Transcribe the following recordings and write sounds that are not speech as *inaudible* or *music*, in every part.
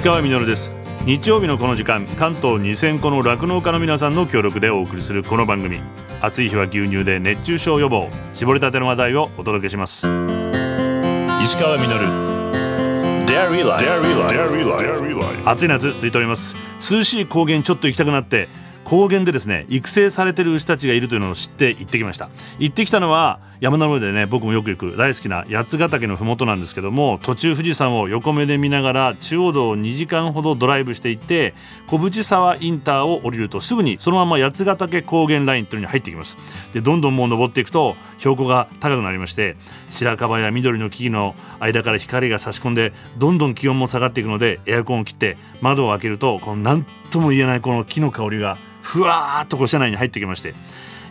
石川みです。日曜日のこの時間関東2000個の酪農家の皆さんの協力でお送りするこの番組。暑い日は牛乳で熱中症予防。絞りたての話題をお届けします。石川み暑い夏続いております。涼しい高原ちょっと行きたくなって高原でですね育成されてる牛たちがいるというのを知って行ってきました。行ってきたのは山の上でね僕もよく行く大好きな八ヶ岳の麓なんですけども途中富士山を横目で見ながら中央道を2時間ほどドライブしていって小淵沢インターを降りるとすぐにそのまま八ヶ岳高原ラインというのに入ってきます。でどんどんもう登っていくと標高が高くなりまして白樺や緑の木々の間から光が差し込んでどんどん気温も下がっていくのでエアコンを切って窓を開けるとこの何とも言えないこの木の香りがふわーっとこう車内に入ってきまして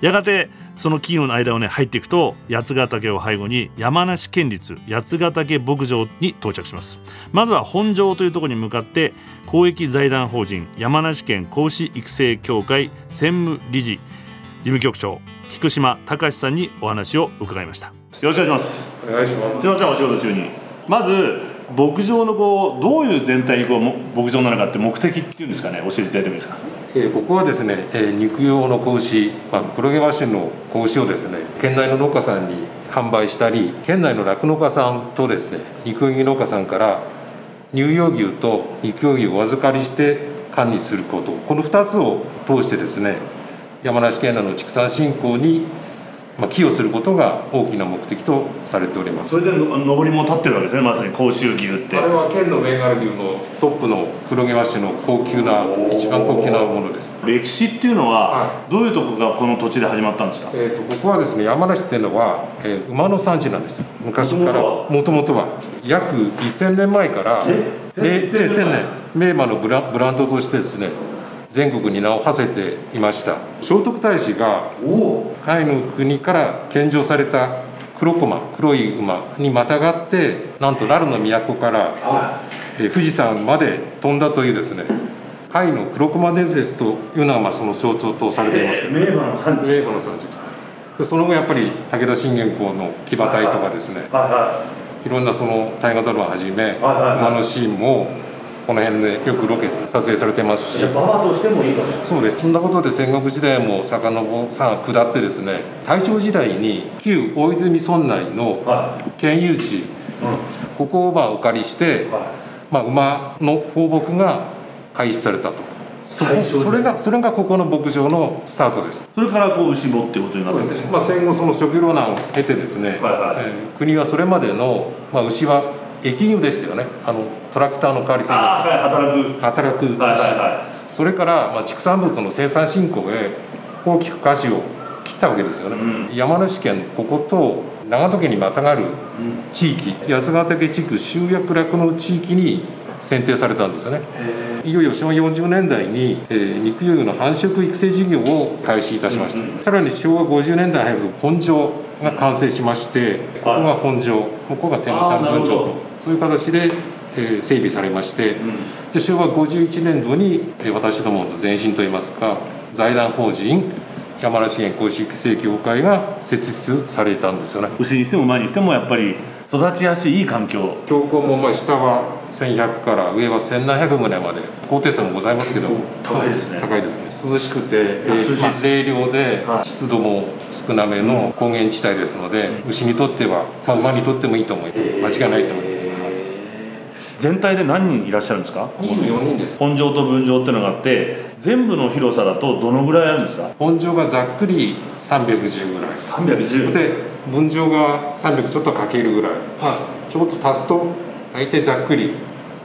やがてその企業の間をね入っていくと八ヶ岳を背後に山梨県立八ヶ岳牧場に到着します。まずは本庄というところに向かって公益財団法人山梨県講師育成協会専務理事事務局長菊島隆さんにお話を伺いました。よろしくお願いします。お願いします。すみませんお仕事中に。まず牧場のこうどういう全体にこう牧場なのかって目的っていうんですかね教えていただいてもいいですか？えー、ここはですね、えー、肉用の子牛、まあ、黒毛和種の子牛をですね県内の農家さんに販売したり県内の酪農家さんとですね肉牛農家さんから乳用牛と肉用牛をお預かりして管理することこの2つを通してですね山梨県内の畜産振興にまあ、寄与することが大きな目的とされております。それで上りも立ってるわけですねまさに甲州牛って。あれは県の銘柄牛のトップの黒毛和種の高級な一番高級なものです。歴史っていうのは、どういうとこがこの土地で始まったんですか、えーと、ここはですね山梨っていうのは、えー、馬の産地なんです。昔からもともとは。約1000年前からえ？1000年。名馬のブラブランドとしてですね全国に名を馳せていました。聖徳太子が甲斐の国から献上された黒駒黒い馬にまたがってなんと奈良の都から、富士山まで飛んだというですね甲斐の黒駒伝説というのがまあその象徴とされていますけど、名馬の産地名馬の産地その後やっぱり武田信玄公の騎馬隊とかですね、はい。ろんなその大河ドラマをはじめ、馬のシーンもこの辺でよくロケ撮影されてますし。馬場としてもいい場所。そうです。そんなことで戦国時代も遡さ下ってですね大正時代に旧大泉村内の県有地、はい、ここをまあお借りして、はい、まあ、馬の放牧が開始されたと。そそれがそれがここの牧場のスタートです。それからこう牛母っていうことになってですね、まあ、戦後その食糧難を経てですね、はいはい。えー、国はそれまでの、まあ、牛は駅牛ですよね。あのトラクターの代わりといいますか、はい、働く。働く、はいはいはい、それから、まあ、畜産物の生産振興へ大きく舵を切ったわけですよね、うん、山梨県ここと長門県にまたがる地域、うん、八ヶ岳地区集約酪農地域に選定されたんですね。いよいよ昭和40年代に、えー、肉牛の繁殖育成事業を開始いたしました、うんうん、さらに昭和50年代に入ると本場が完成しましてここが本場ここが天満三分場とそういう形で、えー、整備されまして、うん、で昭和51年度に、えー、私どもの前身といいますか財団法人山梨県公式育成協会が設立されたんですよね。牛にしても馬にしてもやっぱり育ちやすいいい環境。標高もまあ下は1100から上は1700ぐらいまで高低差もございますけど高いですね。高いですね。涼しくて、えーまあ、冷涼で湿度も少なめの高原地帯ですので、うん、牛にとっては、まあ、馬にとってもいいと思います、えー、間違いないと思います全体で何人いらっしゃるんですか？24人です。本庄と分譲っていうのがあって全部の広さだとどのぐらいあるんですか？本庄がざっくり310ぐらい。310で分譲が300ちょっとかけるぐらい、まあ、ちょっと足すと大体ざっくり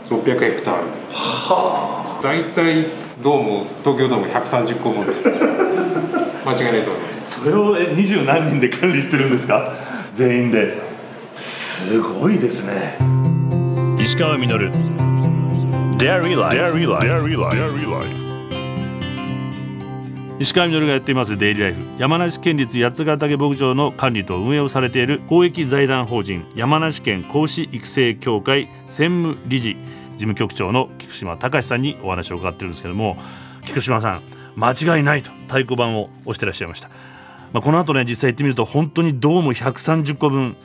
600ヘクタール。はあ。大体ドーム東京ドーム130個分。*laughs* 間違いないと思います。それを二十何人で管理してるんですか？全員で。すごいですね石川稔。Dairy Life 石川稔がやっていますデイリーライフ山梨県立八ヶ岳牧場の管理と運営をされている公益財団法人山梨県講師育成協会専務理事事務局長の菊島隆さんにお話を伺ってるんですけども菊島さん間違いないと太鼓判を押してらっしゃいました、まあ、この後ね実際行ってみると本当にドーム130個分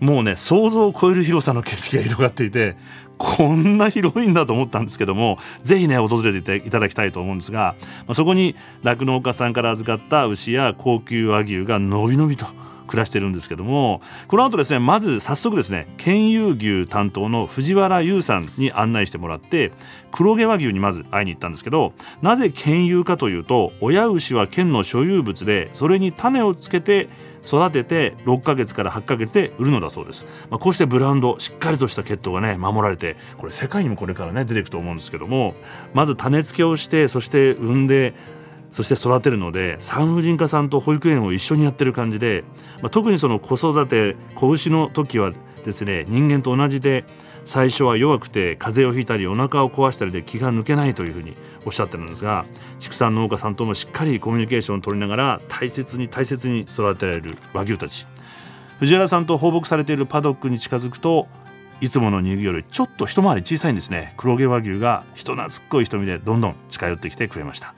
もうね想像を超える広さの景色が広がっていてこんな広いんだと思ったんですけどもぜひね訪れていただきたいと思うんですが、まあ、そこに酪農家さんから預かった牛や高級和牛がのびのびと暮らしてるんですけどもこの後ですねまず早速ですね県有牛担当の藤原優さんに案内してもらって黒毛和牛にまず会いに行ったんですけどなぜ県有かというと親牛は県の所有物でそれに種をつけて育てて6ヶ月から8ヶ月で売るのだそうです、まあ、こうしてブランドしっかりとした血統がね守られてこれ世界にもこれからね出ていくと思うんですけどもまず種付けをしてそして産んでそして育てるので産婦人科さんと保育園を一緒にやってる感じで、まあ、特にその子育て子牛の時はですね人間と同じで最初は弱くて風邪をひいたりお腹を壊したりで気が抜けないというふうにおっしゃってるんですが畜産農家さんともしっかりコミュニケーションを取りながら大切に大切に育てられる和牛たち。藤原さんと放牧されているパドックに近づくといつもの乳牛よりちょっと一回り小さいんですね。黒毛和牛が人懐っこい瞳でどんどん近寄ってきてくれました。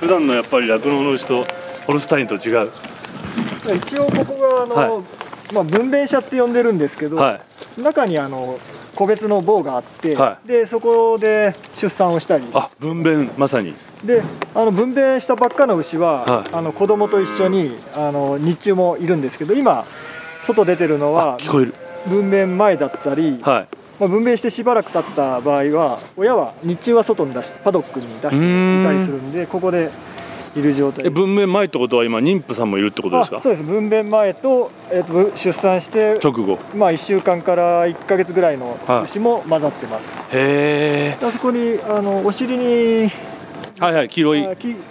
普段のやっぱり酪農の牛とホルスタインと違う。一応ここがあの、はい、まあ、分娩車って呼んでるんですけど、はい、中にあの個別の棒があって、はい、でそこで出産をしたり。あ分娩まさに。であの分娩したばっかの牛は、はい、あの子供と一緒にあの日中もいるんですけど今外出てるのは聞こえる。分娩前だったり、はい。まあ、分娩してしばらく経った場合は親は日中は外に出してパドックに出していたりするんでここでいる状態。え分娩前ってことは今妊婦さんもいるってことですか？そうです。分娩前と,、えーと、出産して直後。まあ1週間から1か月ぐらいの牛も混ざってます、はい、へえ。あそこにあのお尻にはいはい黄色い。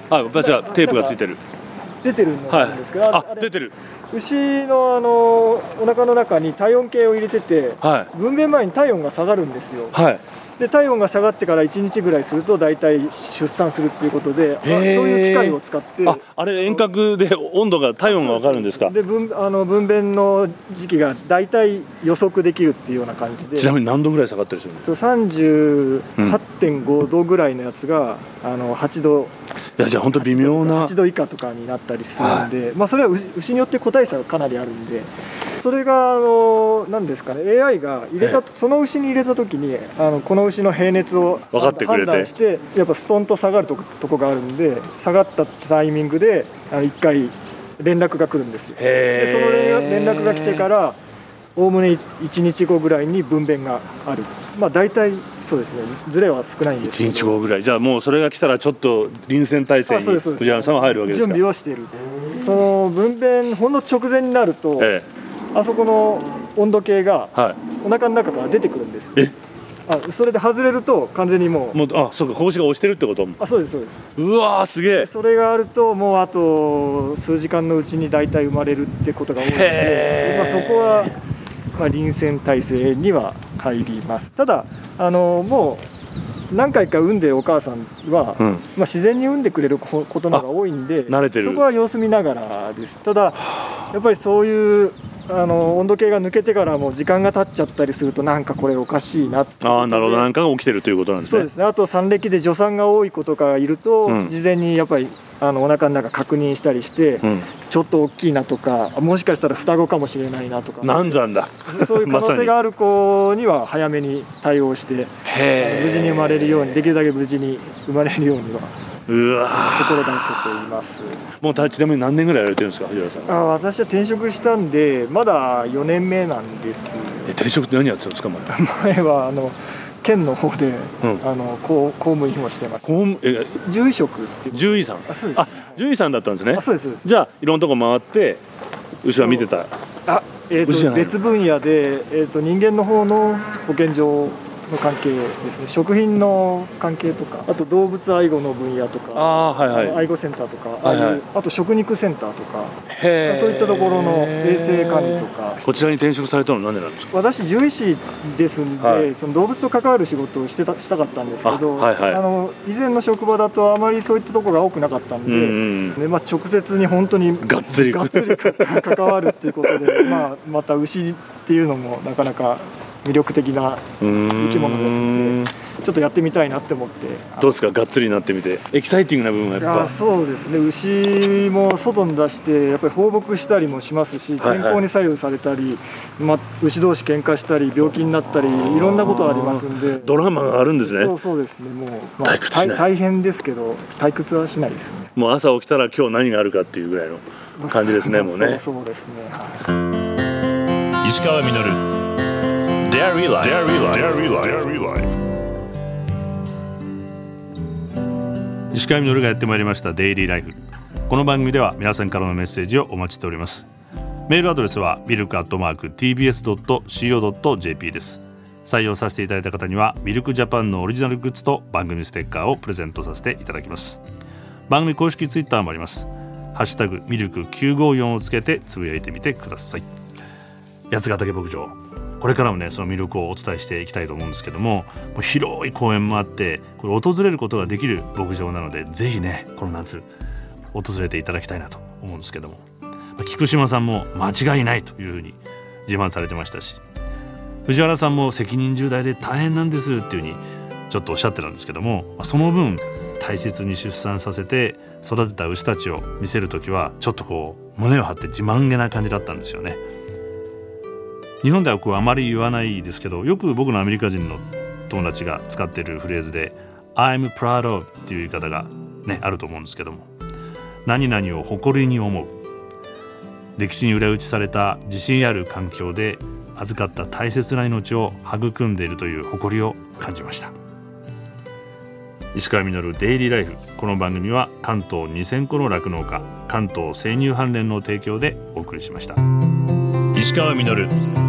あ私はテープがついてる。出てるんですけど、はい、あ出てる。牛のあのお腹の中に体温計を入れてて、はい、分娩前に体温が下がるんですよ、はい、で体温が下がってから1日ぐらいすると大体出産するっていうことで、まあ、そういう機械を使ってああれ遠隔で温度が体温が分かるんですか？で分あの分娩の時期が大体予測できるっていうような感じで。ちなみに何度ぐらい下がったりするんですか？38.5度ぐらいのやつがあの8度。いやじゃあ本当微妙な8度以下とかになったりするんで、はい、まあ、それは牛によって個体差がかなりあるんでそれがあの何ですかね AI が入れたその牛に入れた時にあのこの牛の平熱を判断してやっぱストンと下がるととこがあるんで下がったタイミングで1回連絡が来るんですよ。でその連絡が来てからおおむね1日後ぐらいに分娩がある。まあ大体そうですね。ずれは少ないんですけど。1日後ぐらい。じゃあもうそれが来たらちょっと臨戦態勢に藤原さんは入るわけですか？準備をしている。その分娩ほんの直前になると、ええあそこの温度計がお腹の中から出てくるんですよ、はい、あそれで外れると完全にもうもうあそうか拳が押してるってこと？あそうですそうです。うわすげえ。それがあるともうあと数時間のうちに大体生まれるってことが多いので、まあ、そこは、まあ、臨戦態勢には入ります。ただあのもう何回か産んでるお母さんは、うん、まあ、自然に産んでくれることのが多いんで慣れてる。そこは様子見ながらです。ただやっぱりそういうあの温度計が抜けてからも時間が経っちゃったりするとなんかこれおかしいなああなるほど。なんかが起きてるということなんで。すねそうですね。あと産歴で助産が多い子とかいると、うん、事前にやっぱりあのお腹の中確認したりして、うん、ちょっと大きいなとかもしかしたら双子かもしれないなとか。難産だ。そういう *laughs* 可能性がある子には早めに対応して無事に生まれるようにできるだけ無事に生まれるようにはうわ心がけていますもうちなみに何年ぐらいやられてるんですか藤原さんあ私は転職したんでまだ4年目なんです。え転職って何やってたんですか前？*laughs* 前はあの県の方で、うん、あの公公務員をしてました。公務え獣医職って獣医さん？あそうです。あ獣医さんだったんですね。あそうですそうです。じゃあいろんなとこ回って牛は見てた。あえーと、別分野で、えーと人間の方の保健所の関係ですね。食品の関係とかあと動物愛護の分野とかあ、はいはい、愛護センターとか、はいはい、あと食肉センターとかそういったところの衛生管理とか。こちらに転職されたのは何でなんですか？私獣医師ですんで、はい、その動物と関わる仕事をしてたしたかったんですけどあ、はいはい、あの以前の職場だとあまりそういったところが多くなかったんでうんうん、まあ、直接に本当にがっつり。がっつり関わるっていうことで、*laughs* まあ、また牛っていうのもなかなか魅力的な生き物ですのでちょっとやってみたいなって思って。どうですか？がっつりになってみて。エキサイティングな部分はやっぱ。そうですね。牛も外に出してやっぱり放牧したりもしますし天候に左右されたり、まあ、牛同士喧嘩したり病気になったりいろんなことありますんで。ドラマがあるんですね。そうそうですね。もう、まあ、大変ですけど退屈はしないですね。もう朝起きたら今日何があるかっていうぐらいの感じですねもうねそうですね、はい、石川稔 Dairy Life. Dairy Life. 石川稔がやってまいりましたデイリーライフこの番組では皆さんからのメッセージをお待ちしております。メールアドレスはミルクアットマーク tbs.co.jp です。採用させていただいた方にはミルクジャパンのオリジナルグッズと番組ステッカーをプレゼントさせていただきます。番組公式ツイッターもあります。ハッシュタグミルク954をつけてつぶやいてみてください。八ヶ岳牧場これからもねその魅力をお伝えしていきたいと思うんですけどももう広い公園もあってこれ訪れることができる牧場なのでぜひねこの夏訪れていただきたいなと思うんですけども菊島さんも間違いないというふうに自慢されてましたし藤原さんも責任重大で大変なんですっていうふうにちょっとおっしゃってたんですけどもその分大切に出産させて育てた牛たちを見せる時はちょっとこう胸を張って自慢げな感じだったんですよね。日本ではこうあまり言わないですけどよく僕のアメリカ人の友達が使ってるフレーズで「I'm proud of」っていう言い方がねあると思うんですけども何々を誇りに思う。歴史に裏打ちされた自信ある環境で預かった大切な命を育んでいるという誇りを感じました。石川稔デイリーライフこの番組は関東2000個の酪農家関東生乳関連の提供でお送りしました。石川稔。